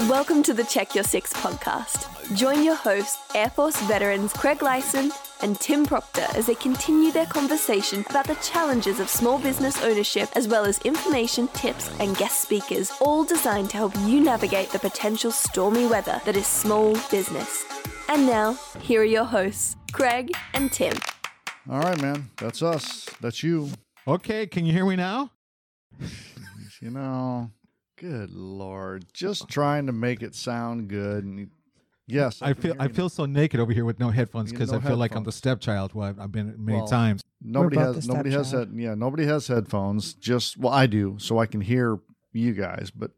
Welcome to the Check Your Six podcast. Join your hosts, Air Force veterans Craig Lyson and Tim Proctor, as they continue their conversation about the challenges of small business ownership, as well as information, tips, and guest speakers, all designed to help you navigate the potential stormy weather that is small business. And now, here are your hosts, Craig and Tim. All right, man. That's us. That's you. Okay, can you hear me now? You know, good lord, just trying to make it sound good. And yes, I can feel I feel so naked over here with no headphones because no I feel like I'm the stepchild. Well, I've been many Well, times. Nobody has nobody has stepchild. head yeah nobody has headphones. Just well, I do, so I can hear you guys. But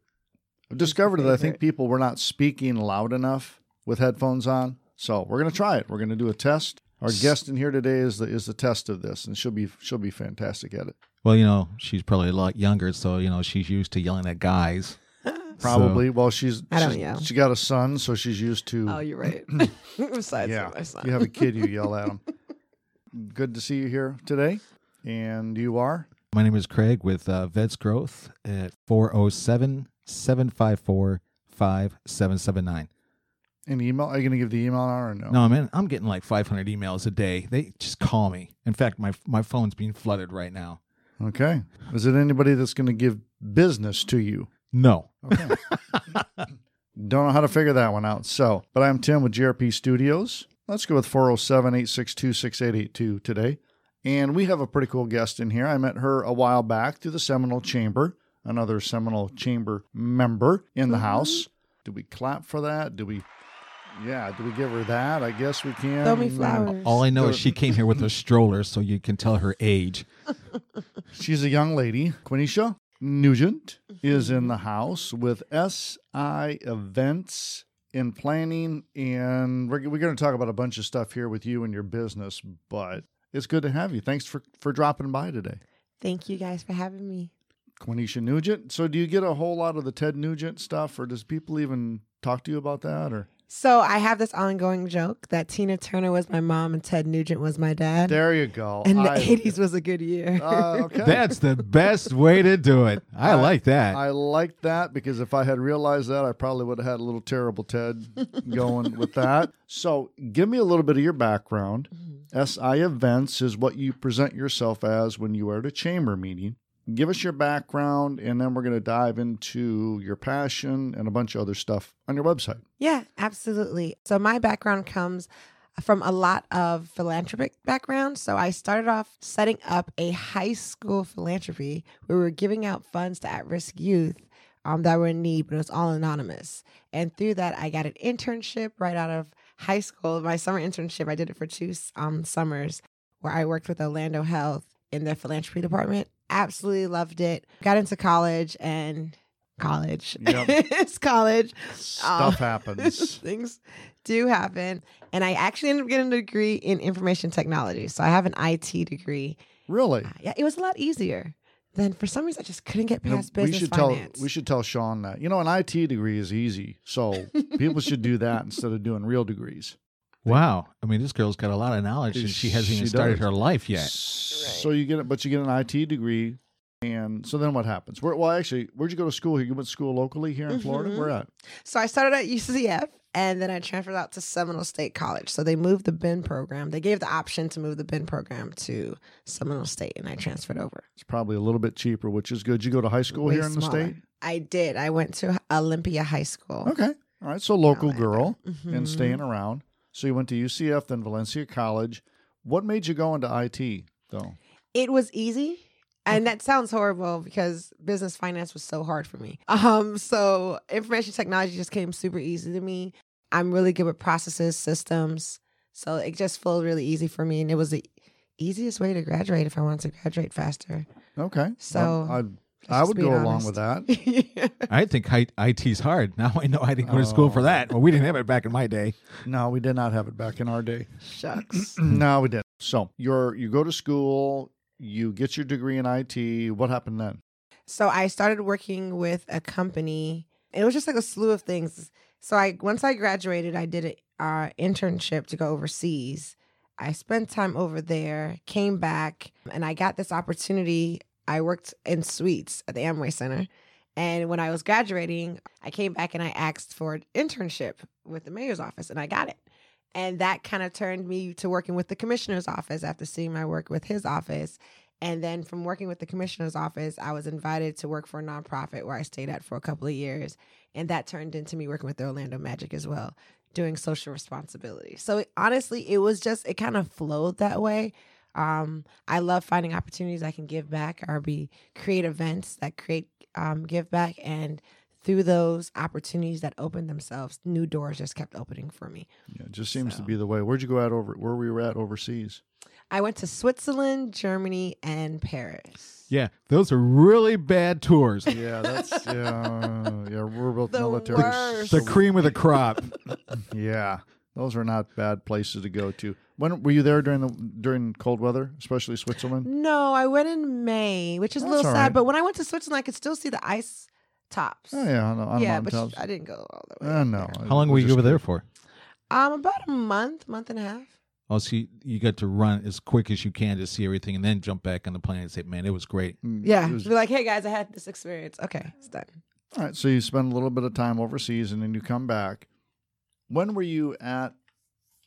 I've discovered that I think people were not speaking loud enough with headphones on. So we're gonna try it. We're gonna do a test. Our guest in here today is the is the test of this, and she'll be she'll be fantastic at it. Well, you know, she's probably a lot younger, so you know she's used to yelling at guys. Probably. well, she's I don't she's- yell. She got a son, so she's used to. Oh, you're right. Besides yeah, my son. you have a kid, you yell at him. Good to see you here today, and you are. My name is Craig with uh, Vets Growth at 407 754 5779. An email? Are you going to give the email out or no? No, man, I'm getting like 500 emails a day. They just call me. In fact, my my phone's being flooded right now. Okay. Is it anybody that's going to give business to you? No. Okay. Don't know how to figure that one out. So, but I'm Tim with GRP Studios. Let's go with 407 862 6882 today. And we have a pretty cool guest in here. I met her a while back through the Seminole Chamber, another Seminole Chamber member in the mm-hmm. house. Do we clap for that? Do we, yeah, do we give her that? I guess we can. Throw me flowers. All I know is she came here with a stroller, so you can tell her age. She's a young lady. Quenisha Nugent is in the house with SI Events in planning. And we're, we're going to talk about a bunch of stuff here with you and your business, but it's good to have you. Thanks for, for dropping by today. Thank you guys for having me. Quenisha Nugent. So, do you get a whole lot of the Ted Nugent stuff, or does people even talk to you about that? Or So I have this ongoing joke that Tina Turner was my mom and Ted Nugent was my dad. there you go. and the I- 80s was a good year. Uh, okay. That's the best way to do it. I like that. I like that because if I had realized that, I probably would have had a little terrible Ted going with that. So, give me a little bit of your background. SI Events is what you present yourself as when you are at a chamber meeting. Give us your background, and then we're going to dive into your passion and a bunch of other stuff on your website. Yeah, absolutely. So my background comes from a lot of philanthropic background. So I started off setting up a high school philanthropy where we were giving out funds to at-risk youth um, that were in need, but it was all anonymous. And through that, I got an internship right out of high school. My summer internship, I did it for two um, summers, where I worked with Orlando Health in their philanthropy department. Absolutely loved it. Got into college and college. Yep. it's college. Stuff Um, happens. things do happen. And I actually ended up getting a degree in information technology. So I have an IT degree. Really? Uh, Yeah, it was a lot easier. Then for some reason I just couldn't get You know, past we should finance. tell we should tell Sean that. You know, an IT degree is easy, so people should do that instead of doing real degrees. Wow. I mean, this girl's got a lot of knowledge and she hasn't even started does. her life yet. So you get it, but you get an IT degree, and so then what happens? Where, well, actually, where'd you go to school here? You went to school locally here in Florida. Mhm. Where at? So I started at UCF and then I transferred out to Seminole State College. So they moved the BIN program. They gave the option to move the BIN program to Seminole State and I transferred over. It's probably a little bit cheaper, which is good. You go to high school Way here in the state. I did. I went to Olympia High School. Okay, all right. So local Orlando. girl Mhm. and staying around. So you went to UCF, then Valencia College. What made you go into IT though? It was easy. And that sounds horrible because business finance was so hard for me. Um, so information technology just came super easy to me. I'm really good with processes, systems. So it just flowed really easy for me. And it was the easiest way to graduate if I wanted to graduate faster. Okay, So, I, I, Just I would being go along with honest. that. I think IT's hard. Now I know I didn't go to school for Oh. that. Well, we didn't have it back in my day. No, we did not have it back in our day. Shucks. no, we didn't. So you're you go to school, you get your degree in IT. What happened then? So I started working with a company. It was just like a slew of things. So I once I graduated, I did an uh, internship to go overseas. I spent time over there, came back, and I got this opportunity. I worked in suites at the Amway Center, And when I was graduating, I came back and I asked for an internship with the mayor's office and I got it. And that kind of turned me to working with the commissioner's office after seeing my work with his office. And then from working with the commissioner's office, I was invited to work for a nonprofit where I stayed at for a couple of years. And that turned into me working with the Orlando Magic as well, doing social responsibility. So it, honestly, it was just, it kind of flowed that way. Um, I love finding opportunities I can give back or be create events that create um, give back. And through those opportunities that opened themselves, new doors just kept opening for me. Yeah, it just seems So- to be the way. Where'd you go out over? Where we were you at overseas? I went to Switzerland, Germany, and Paris. Yeah, those are really bad tours. Yeah, that's yeah, yeah. We're both The military. worst. the cream of the crop. Yeah, those are not bad places to go to. When were you there during the during cold weather, especially Switzerland? No, I went in May, which is a little sad. right. But when I went to Switzerland, I could still see the ice tops. Oh yeah, on, on yeah, but tops. I didn't go all the way. Uh, up no. there. How long were you over there for? Um, about a month, month and a half. Oh, so you, you got to run as quick as you can to see everything, and then jump back on the plane and say, "Man, it was great." Yeah, It was- be like, hey guys, I had this experience. Okay, it's done. all right, so you spend a little bit of time overseas and then you come back. When were you at?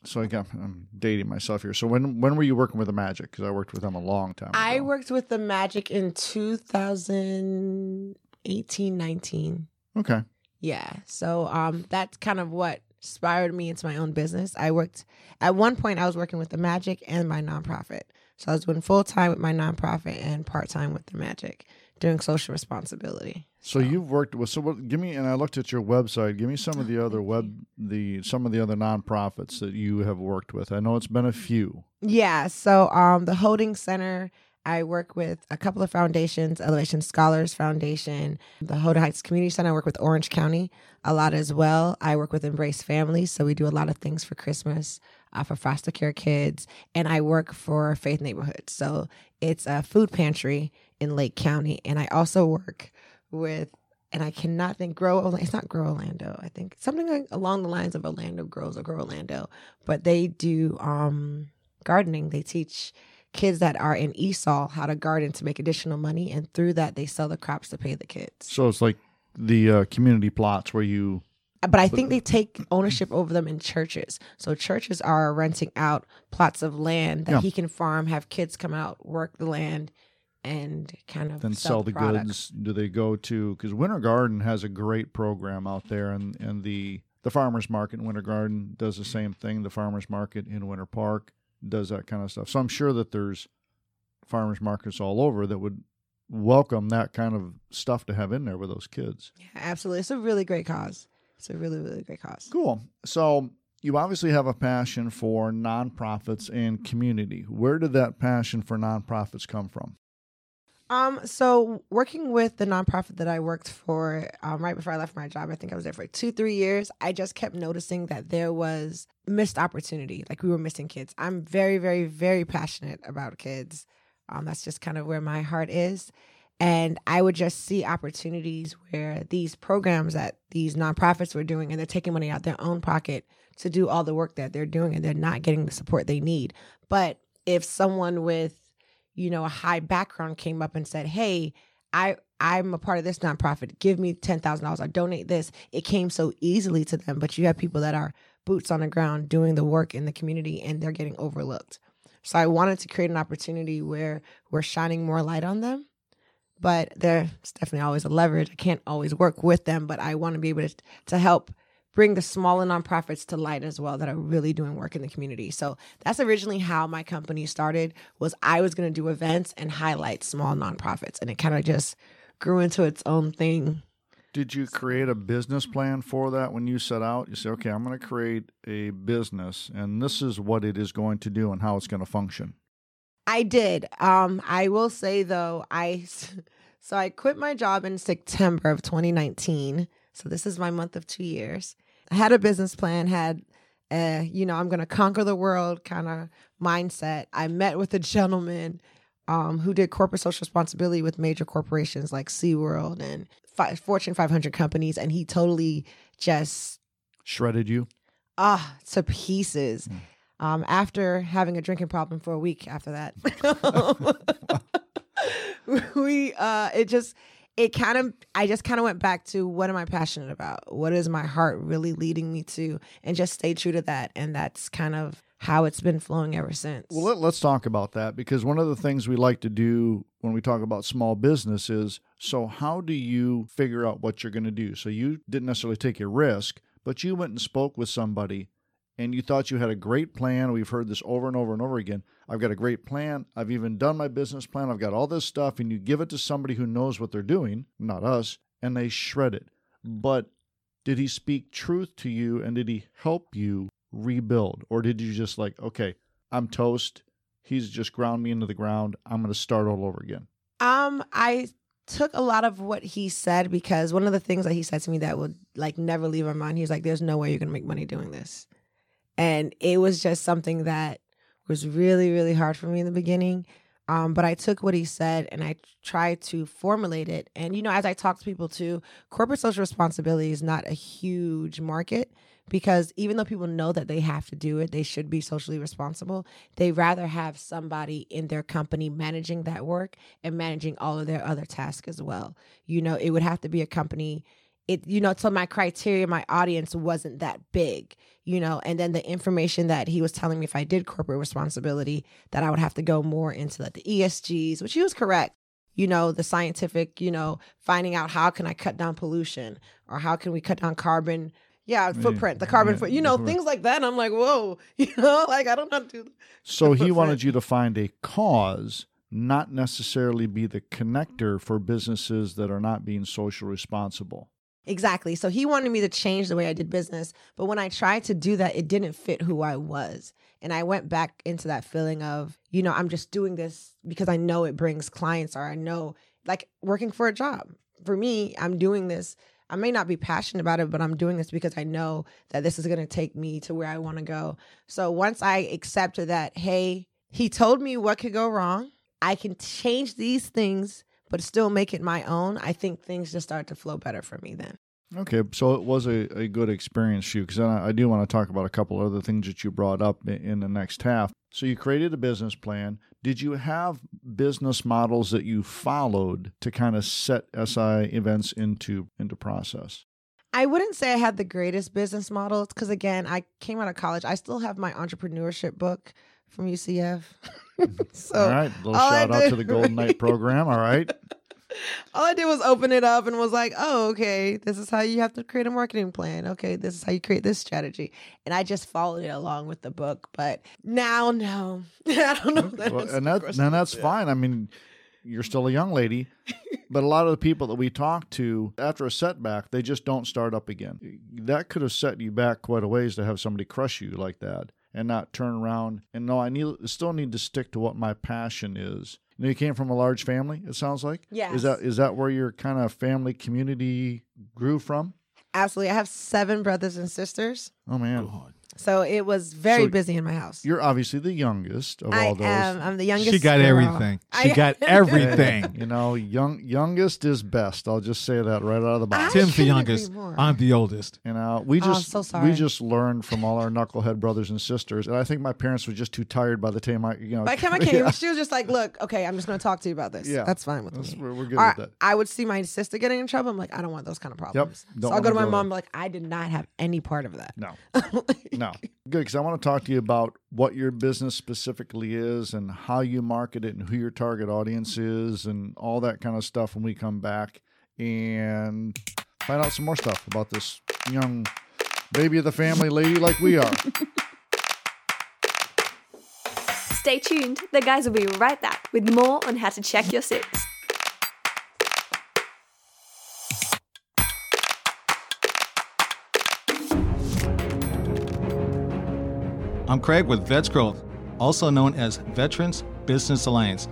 So I got, I'm dating myself here. So when when were you working with the Magic? Because I worked with them a long time. I worked with the Magic in 2018, 19. Okay. Yeah. So um that's kind of what inspired me into my own business. I worked at one point I was working with the Magic and my nonprofit. So I was doing full time with my nonprofit and part time with the Magic, doing social responsibility. So you've worked with so what, give me and I looked at your website. Give me some of the other web the some of the other nonprofits that you have worked with. I know it's been a few. Yeah. So um the Holding Center, I work with a couple of foundations, Elevation Scholars Foundation, the Holden Heights Community Center. I work with Orange County a lot as well. I work with Embrace Families, so we do a lot of things for Christmas uh, for foster care kids, and I work for Faith Neighborhood. So it's a food pantry in Lake County, and I also work with. And I cannot think grow. It's not grow Orlando. I think something like along the lines of Orlando grows or grow Orlando. But they do um, gardening. They teach kids that are in Esau how to garden to make additional money, and through that, they sell the crops to pay the kids. So it's like the uh, community plots where you But I think they take ownership over them in churches. So churches are renting out plots of land that Yeah. he can farm, have kids come out, work the land, and kind of then sell the product. goods. Do they go to because Winter Garden has a great program out there, and and the the farmers market in Winter Garden does the same thing. The farmers market in Winter Park does that kind of stuff. So I'm sure that there's farmers markets all over that would welcome that kind of stuff to have in there with those kids. Yeah, absolutely. It's a really great cause. It's a really, really great cause. Cool. So you obviously have a passion for nonprofits and community. Where did that passion for nonprofits come from? Um, so working with the nonprofit that I worked for, um, right before I left my job, I think I was there for like two, three years. I just kept noticing that there was missed opportunity. Like we were missing kids. I'm very, very, very passionate about kids. Um, that's just kind of where my heart is. And I would just see opportunities where these programs that these nonprofits were doing, and they're taking money out their own pocket to do all the work that they're doing, and they're not getting the support they need. But if someone with you know a high background came up and said hey i i'm a part of this nonprofit. Give me $10000 i donate this. It came so easily to them but you have people that are boots on the ground doing the work in the community and they're getting overlooked. So i wanted to create an opportunity where we're shining more light on them but there's definitely always a leverage i can't always work with them but i want to be able to, to help bring the smaller nonprofits to light as well that are really doing work in the community. So that's originally how my company started was I was going to do events and highlight small nonprofits and it kind of just grew into its own thing. Did you create a business plan for that when you set out? You say, okay, I'm going to create a business and this is what it is going to do and how it's going to function. I did. Um I will say though I so I quit my job in September of 2019. So this is my month of 2 years. I had a business plan, had uh, you know, I'm going to conquer the world kind of mindset. I met with a gentleman um, who did corporate social responsibility with major corporations like SeaWorld and fi- Fortune 500 companies. And he totally just, Shredded you? ah, to pieces. Um, after having a drinking problem for a week after that, we, uh, it just, it kind of I just kind of went back to what am I passionate about? What is my heart really leading me to? And just stay true to that. And that's kind of how it's been flowing ever since. Well, let, let's talk about that because one of the things we like to do when we talk about small business is so, how do you figure out what you're going to do? So, you didn't necessarily take a risk, but you went and spoke with somebody and you thought you had a great plan. We've heard this over and over and over again. I've got a great plan. I've even done my business plan. I've got all this stuff. And you give it to somebody who knows what they're doing, not us, and they shred it. But did he speak truth to you and did he help you rebuild? Or did you just like, okay, I'm toast. He's just ground me into the ground. I'm going to start all over again. Um, I took a lot of what he said because one of the things that he said to me that would like never leave my mind, he's like, There's no way you're gonna make money doing this. And it was just something that was really, really hard for me in the beginning. Um, but I took what he said and I tried to formulate it. And, you know, as I talk to people too, corporate social responsibility is not a huge market because even though people know that they have to do it, they should be socially responsible. They rather have somebody in their company managing that work and managing all of their other tasks as well. You know, it would have to be a company it you know so my criteria my audience wasn't that big you know and then the information that he was telling me if i did corporate responsibility that i would have to go more into like the esgs which he was correct. You know the scientific you know finding out how can i cut down pollution or how can we cut down carbon? Yeah footprint the carbon yeah, foot you know things like that. And i'm like whoa you know like i don't know how to do So he wanted you to find a cause, not necessarily be the connector for businesses that are not being social responsible. Exactly. So he wanted me to change the way I did business. But when I tried to do that, it didn't fit who I was. And I went back into that feeling of, you know, I'm just doing this because I know it brings clients or I know, like working for a job. For me, I'm doing this. I may not be passionate about it, but I'm doing this because I know that this is going to take me to where I want to go. So once I accepted that, hey, he told me what could go wrong, I can change these things but still make it my own, I think things just start to flow better for me then. Okay, so it was a, a good experience for you because I, I do want to talk about a couple other things that you brought up in, in the next half. So you created a business plan. Did you have business models that you followed to kind of set SI events into into process? I wouldn't say I had the greatest business models because, again, I came out of college. I still have my entrepreneurship book from UCF. so all right, little all I shout out did- to the Golden Knight program. All right, all I did was open it up and was like, oh, okay, this is how you have to create a marketing plan. Okay, this is how you create this strategy. And I just followed it along with the book. But now, no, I don't know. if that Well, and that question. and that's Yeah. fine. I mean, you're still a young lady, but a lot of the people that we talk to after a setback, they just don't start up again. That could have set you back quite a ways to have somebody crush you like that and not turn around and no, I need still need to stick to what my passion is. You know, you came from a large family. It sounds like. Yeah. Is that is that where your kind of family community grew from? Absolutely. I have seven brothers and sisters. Oh man, So it was very So busy in my house. you're obviously the youngest of I all those. am. I'm the youngest. She got girl. everything. She I- got everything. You know, young youngest is best. I'll just say that right out of the box. I Tim's the couldn't youngest. more. I'm the oldest. You know, we Oh, just so we just learned from all our knucklehead brothers and sisters, and I think my parents were just too tired by the time I, you know, By the time I came, yeah, she was just like, "Look, okay, I'm just going to talk to you about this. Yeah. That's fine with that's- me." we're, we're good Or with that. I would see my sister getting in trouble. I'm like, I don't want those kind of problems. Don't so I'll go to wanna my go mom, like, I did not have any part of that. No, no, good because I want to talk to you about what your business specifically is and how you market it and who your target audience is and all that kind of stuff when we come back and find out some more stuff about this young baby of the family lady like we are. Stay tuned, the guys will be right back with more on how to check your six. I'm Craig with Vets Growth, also known as Veterans Business Alliance.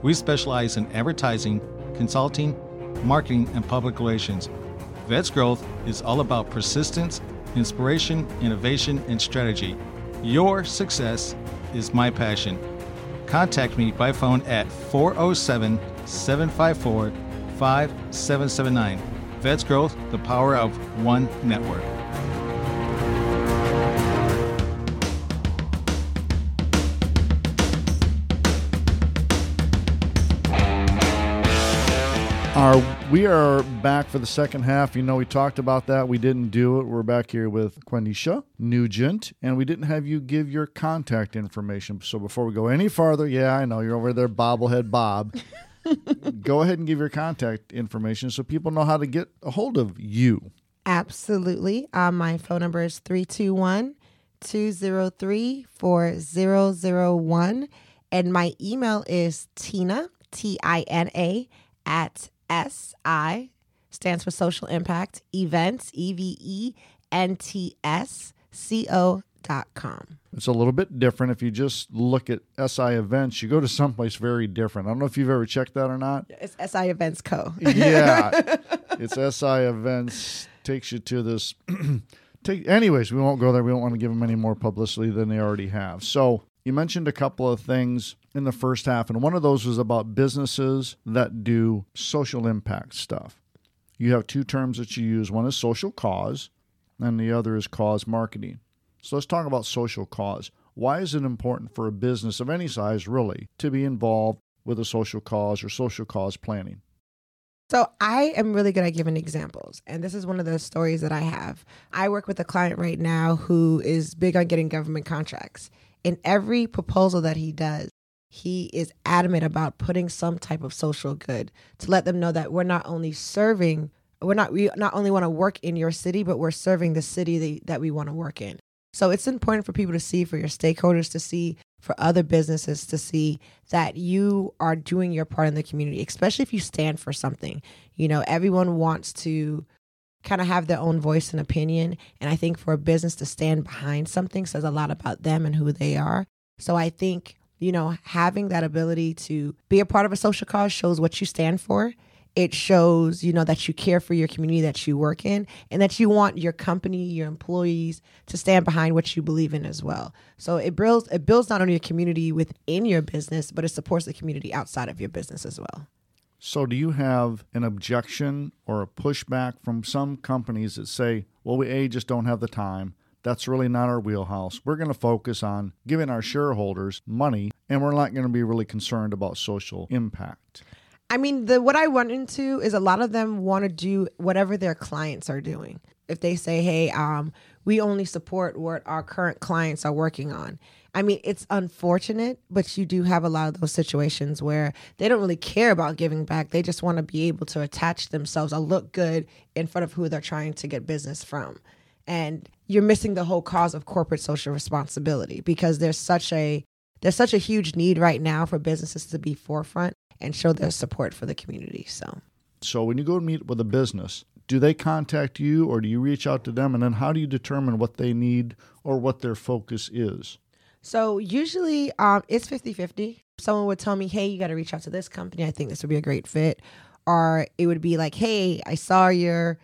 We specialize in advertising, consulting, marketing, and public relations. Vets Growth is all about persistence, inspiration, innovation, and strategy. Your success is my passion. Contact me by phone at 407 754 5779. Vets Growth, the power of one network. Our, we are back for the second half. You know, we talked about that. We didn't do it. We're back here with Quenisha Nugent, and we didn't have you give your contact information. So before we go any farther, yeah, I know you're over there, bobblehead Bob. go ahead and give your contact information so people know how to get a hold of you. Absolutely. Um, my phone number is 321 203 4001. And my email is Tina, T I N A, at S I stands for social impact events, E V E N T S C O dot com. It's a little bit different. If you just look at SI events, you go to someplace very different. I don't know if you've ever checked that or not. It's SI Events Co. yeah, it's SI events takes you to this. take, anyways, we won't go there. We don't want to give them any more publicity than they already have. So you mentioned a couple of things in the first half, and one of those was about businesses that do social impact stuff. You have two terms that you use. One is social cause, and the other is cause marketing. So let's talk about social cause. Why is it important for a business of any size, really, to be involved with a social cause or social cause planning? So I am really good at giving examples. And this is one of those stories that I have. I work with a client right now who is big on getting government contracts. In every proposal that he does, he is adamant about putting some type of social good to let them know that we're not only serving, we're not we not only want to work in your city, but we're serving the city that, we want to work in. So it's important for people to see, for your stakeholders to see, for other businesses to see that you are doing your part in the community, especially if you stand for something. You know, everyone wants to kind of have their own voice and opinion. And I think for a business to stand behind something says a lot about them and who they are. So I think, you know, having that ability to be a part of a social cause shows what you stand for. It shows you know that you care for your community that you work in and that you want your company your employees to stand behind what you believe in as well. So it builds it builds not only your community within your business but it supports the community outside of your business as well. So do you have an objection or a pushback from some companies that say well we a just don't have the time that's really not our wheelhouse. We're going to focus on giving our shareholders money and we're not going to be really concerned about social impact. I mean, the what I run into is a lot of them want to do whatever their clients are doing. If they say, "Hey, um, we only support what our current clients are working on," I mean, it's unfortunate, but you do have a lot of those situations where they don't really care about giving back. They just want to be able to attach themselves or look good in front of who they're trying to get business from. And you're missing the whole cause of corporate social responsibility because there's such a there's such a huge need right now for businesses to be forefront and show their support for the community. So, so when you go meet with a business, do they contact you or do you reach out to them? And then how do you determine what they need or what their focus is? So, usually um, it's 50 50. Someone would tell me, hey, you got to reach out to this company. I think this would be a great fit. Or it would be like, hey, I saw your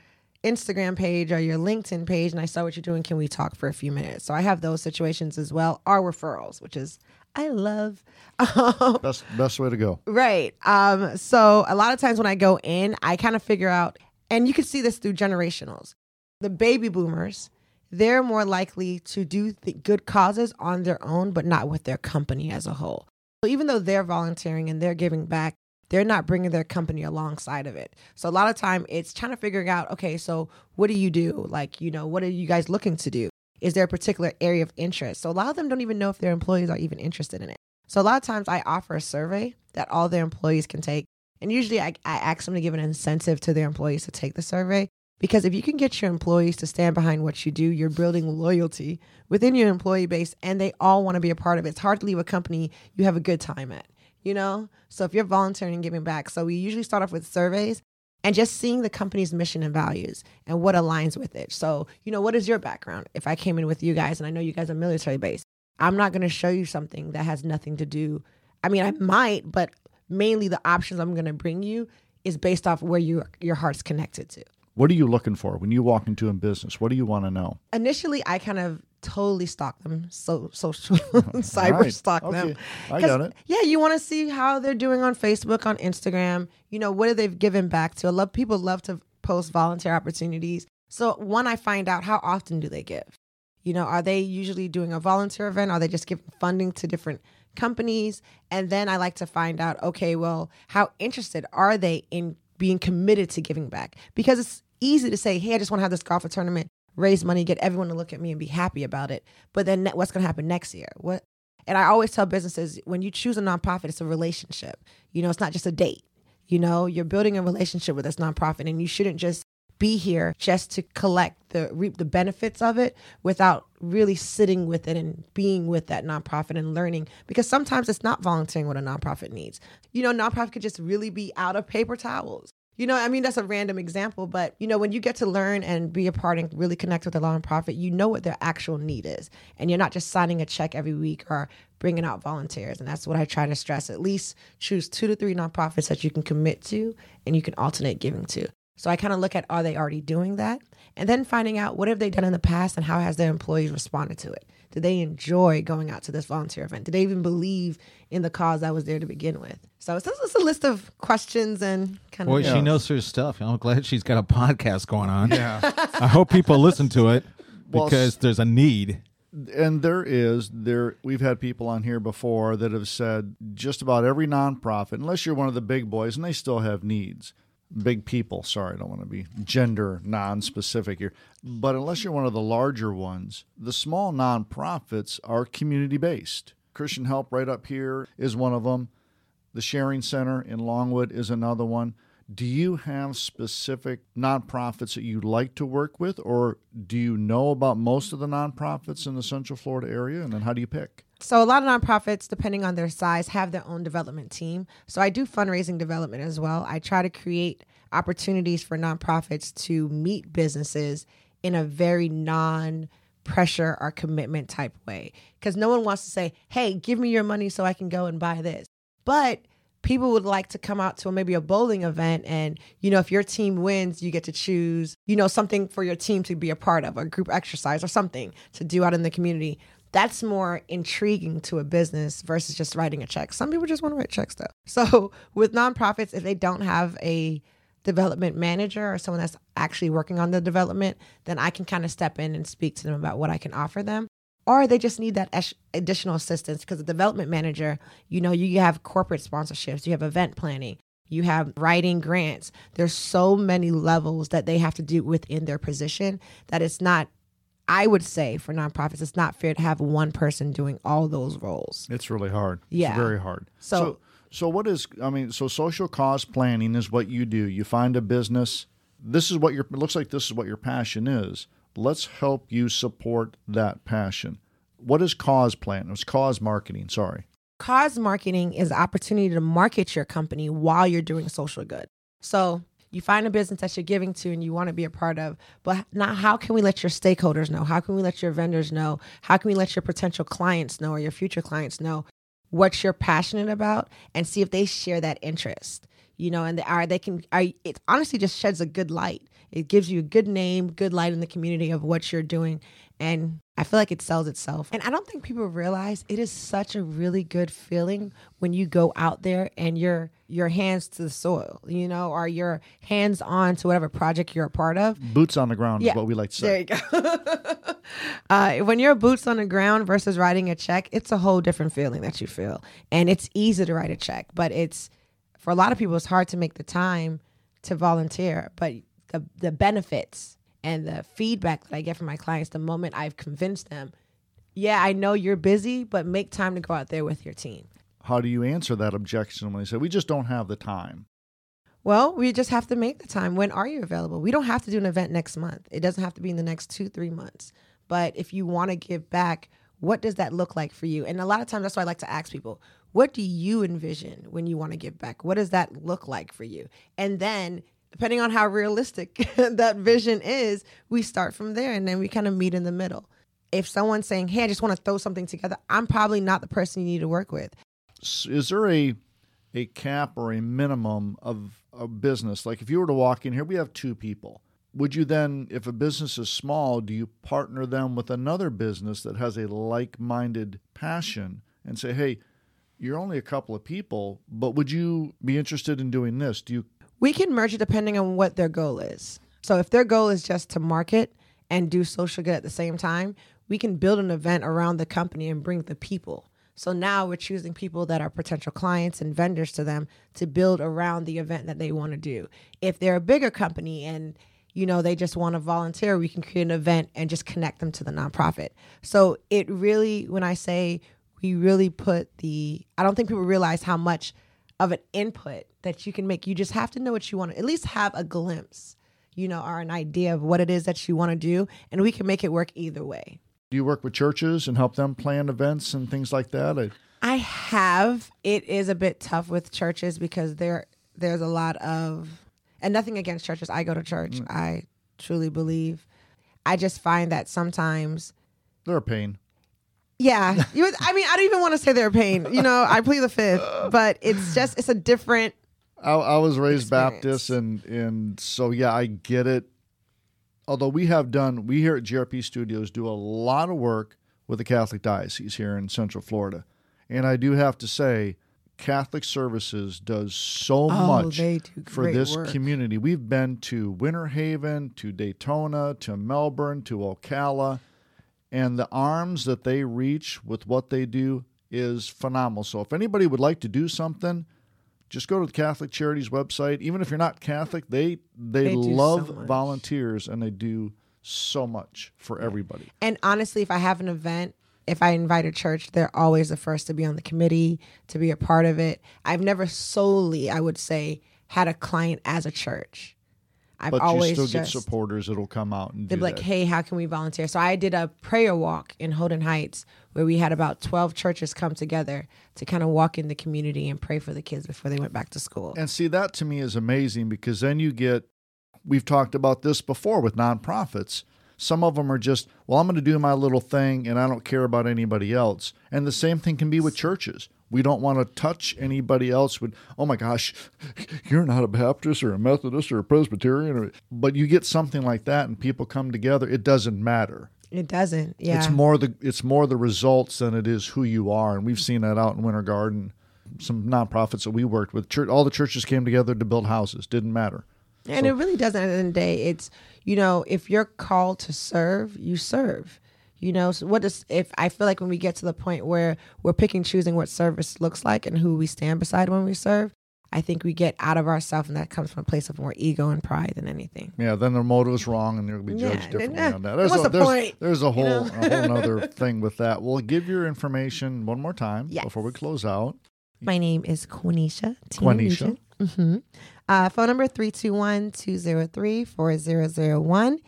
Instagram page or your LinkedIn page and I saw what you're doing. Can we talk for a few minutes? So I have those situations as well. Our referrals, which is I love. best best way to go. Right. Um, so a lot of times when I go in, I kind of figure out, and you can see this through generationals. The baby boomers, they're more likely to do good causes on their own, but not with their company as a whole. So even though they're volunteering and they're giving back, they're not bringing their company alongside of it. So a lot of time it's trying to figure out, okay, so what do you do? Like, you know, what are you guys looking to do? is there a particular area of interest? So a lot of them don't even know if their employees are even interested in it. So a lot of times I offer a survey that all their employees can take. And usually I, I ask them to give an incentive to their employees to take the survey. Because if you can get your employees to stand behind what you do, you're building loyalty within your employee base and they all want to be a part of it. It's hard to leave a company you have a good time at, you know? So if you're volunteering and giving back. So we usually start off with surveys and just seeing the company's mission and values and what aligns with it. So, you know, what is your background? If I came in with you guys and I know you guys are military based, I'm not going to show you something that has nothing to do. I mean, I might, but mainly the options I'm going to bring you is based off where you your heart's connected to. What are you looking for when you walk into a business? What do you want to know? Initially, I kind of totally stalk them, so social cyber right. stalk okay. them. I got it. Yeah, you want to see how they're doing on Facebook, on Instagram. You know, what have they given back to? A lot of people love to post volunteer opportunities. So one, I find out how often do they give. You know, are they usually doing a volunteer event? Are they just giving funding to different companies? And then I like to find out, okay, well, how interested are they in being committed to giving back because it's easy to say, hey, I just want to have this golf tournament, raise money, get everyone to look at me and be happy about it. But then what's going to happen next year? What? And I always tell businesses when you choose a nonprofit, it's a relationship. You know, it's not just a date. You know, you're building a relationship with this nonprofit, and you shouldn't just be here just to collect the reap the benefits of it without really sitting with it and being with that nonprofit and learning because sometimes it's not volunteering what a nonprofit needs. You know, nonprofit could just really be out of paper towels. You know, I mean, that's a random example, but you know, when you get to learn and be a part and really connect with a nonprofit, you know what their actual need is. And you're not just signing a check every week or bringing out volunteers. And that's what I try to stress. At least choose two to three nonprofits that you can commit to and you can alternate giving to. So I kind of look at are they already doing that? And then finding out what have they done in the past and how has their employees responded to it? Did they enjoy going out to this volunteer event? Did they even believe in the cause I was there to begin with? So it's just a list of questions and kind Boy, of. Boy, she knows her stuff. I'm glad she's got a podcast going on. Yeah. I hope people listen to it Well, because there's a need. and there is there we've had people on here before that have said just about every nonprofit unless you're one of the big boys and they still have needs big people. Sorry i don't want to be gender non-specific here. But unless you're one of the larger ones the small nonprofits are community based christian help right up here is one of them the sharing center in longwood is another one. Do you have specific nonprofits that you like to work with, or do you know about most of the nonprofits in the Central Florida area? And then how do you pick? So a lot of nonprofits, depending on their size, have their own development team. So I do fundraising development as well. I try to create opportunities for nonprofits to meet businesses in a very non pressure or commitment type way. Because no one wants to say, hey, give me your money so I can go and buy this. But people would like to come out to maybe a bowling event and you know if your team wins you get to choose you know something for your team to be a part of a group exercise or something to do out in the community that's more intriguing to a business versus just writing a check some people just want to write checks though so with nonprofits if they don't have a development manager or someone that's actually working on the development then i can kind of step in and speak to them about what i can offer them or they just need that additional assistance because the development manager, you know, you have corporate sponsorships, you have event planning, you have writing grants. There's so many levels that they have to do within their position that it's not. I would say for nonprofits, it's not fair to have one person doing all those roles. It's really hard. Yeah. It's very hard. So- so, so what is, I mean, so social cause planning is what you do. You find a business. This is what your, it looks like this is what your passion is. Let's help you support that passion. What is cause planning? It was cause marketing. Sorry. Cause marketing is opportunity to market your company while you're doing social good. So you find a business that you're giving to and you want to be a part of, but now how can we let your stakeholders know? How can we let your vendors know? How can we let your potential clients know or your future clients know what you're passionate about and see if they share that interest? You know, and they are they can are it honestly just sheds a good light. It gives you a good name, good light in the community of what you're doing. And I feel like it sells itself. And I don't think people realize it is such a really good feeling when you go out there and your your hands to the soil, you know, or your hands on to whatever project you're a part of. Boots on the ground is what we like to say. There you go. uh, when you're boots on the ground versus writing a check, it's a whole different feeling that you feel. And it's easy to write a check, but it's for a lot of people, it's hard to make the time to volunteer. But the the benefits and the feedback that I get from my clients the moment I've convinced them, yeah, I know you're busy, but make time to go out there with your team. How do you answer that objection when they say, we just don't have the time? Well, we just have to make the time. When are you available? We don't have to do an event next month. It doesn't have to be in the next two, three months. But if you want to give back, what does that look like for you? And a lot of times that's why I like to ask people, what do you envision when you want to give back? What does that look like for you? And then depending on how realistic that vision is, we start from there and then we kind of meet in the middle. If someone's saying, "Hey, I just want to throw something together," I'm probably not the person you need to work with. Is there a a cap or a minimum of a business? Like if you were to walk in here, we have two people. Would you then, if a business is small, do you partner them with another business that has a like minded passion and say, hey, you're only a couple of people, but would you be interested in doing this? Do you We can merge it depending on what their goal is. So if their goal is just to market and do social good at the same time, we can build an event around the company and bring the people. So now we're choosing people that are potential clients and vendors to them to build around the event that they want to do. If they're a bigger company and you know they just want to volunteer, we can create an event and just connect them to the nonprofit. So it really when I say we really put the I don't think people realize how much of an input that you can make. You just have to know what you want to at least have a glimpse, you know, or an idea of what it is that you want to do and we can make it work either way. Do you work with churches and help them plan events and things like that? I, I have. It is a bit tough with churches because there there's a lot of and nothing against churches. I go to church. Mm. I truly believe. I just find that sometimes they're a pain. Yeah, you. I mean, I don't even want to say they're a pain. You know, I plead the fifth, but it's just it's a different. I, I was raised experience. Baptist, and and so yeah, I get it although we have done, we here at GRP Studios do a lot of work with the Catholic Diocese here in Central Florida. And I do have to say, Catholic Services does so oh, much for this work. community. We've been to Winter Haven, to Daytona, to Melbourne, to Ocala, and the arms that they reach with what they do is phenomenal. So if anybody would like to do something, just go to the Catholic Charities website. Even if you're not Catholic, they they, they love so volunteers and they do so much for everybody. And honestly, if I have an event, if I invite a church, they're always the first to be on the committee, to be a part of it. I've never solely, I would say, had a client as a church. I've but always you still just, get supporters that'll come out and they're like, that. "Hey, how can we volunteer?" So I did a prayer walk in Holden Heights where we had about twelve churches come together to kind of walk in the community and pray for the kids before they went back to school. And see, that to me is amazing because then you get. We've talked about this before with nonprofits. Some of them are just, well, I'm going to do my little thing and I don't care about anybody else. And the same thing can be with churches. We don't want to touch anybody else with, oh my gosh, you're not a Baptist or a Methodist or a Presbyterian. Or, but you get something like that and people come together, it doesn't matter. It doesn't. Yeah. It's more the it's more the results than it is who you are. And we've seen that out in Winter Garden. Some nonprofits that we worked with, church, all the churches came together to build houses. Didn't matter. And so, it really doesn't. At the end of the day, it's you know, if you're called to serve, you serve. You know, so what does if I feel like when we get to the point where we're picking choosing what service looks like and who we stand beside when we serve, I think we get out of ourselves, and that comes from a place of more ego and pride than anything. Yeah, then their motive is wrong, and they'll be judged yeah, differently on that. There's what's a, the there's, point? There's a whole, you know? a whole other thing with that. We'll give your information one more time yes. before we close out. My name is Quenisha. Quenisha. Mm-hmm. Uh, phone number 321 203 4001.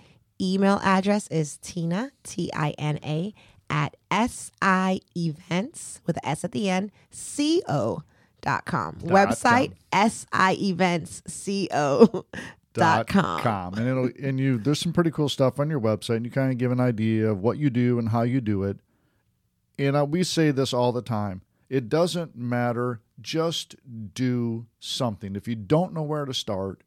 Email address is Tina, T I N A, at SI Events with S at the end, CO dot com. Dot Website com. SI Events CO dot com. com. And it'll and you there's some pretty cool stuff on your website and you kind of give an idea of what you do and how you do it. And we say this all the time. It doesn't matter, just do something. If you don't know where to start,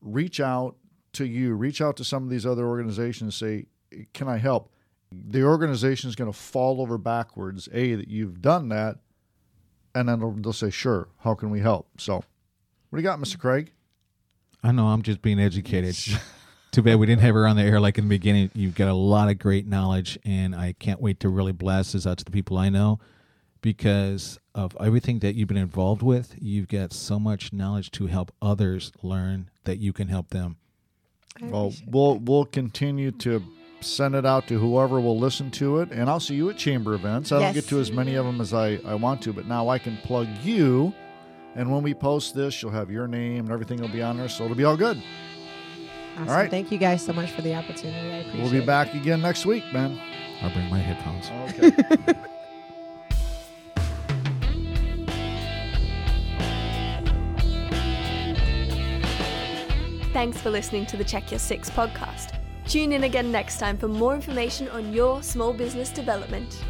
reach out to you, reach out to some of these other organizations, say, "Can I help?" The organization is going to fall over backwards. A that you've done that, and then they'll, they'll say, "Sure, how can we help?" So, what do you got, Mr. Craig? I know I'm just being educated. Too bad we didn't have her on the air like in the beginning. You've got a lot of great knowledge, and I can't wait to really blast this out to the people I know because of everything that you've been involved with. You've got so much knowledge to help others learn that you can help them well, we'll we'll continue to send it out to whoever will listen to it, and I'll see you at chamber events. I yes. don't get to as many of them as I, I want to, but now I can plug you, and when we post this, you'll have your name and everything will be on there, so it'll be all good. Awesome. All right. Thank you guys so much for the opportunity. I appreciate We'll be back again next week, man. I'll bring my headphones. Okay. Thanks for listening to the Check Your Six podcast. Tune in again next time for more information on your small business development.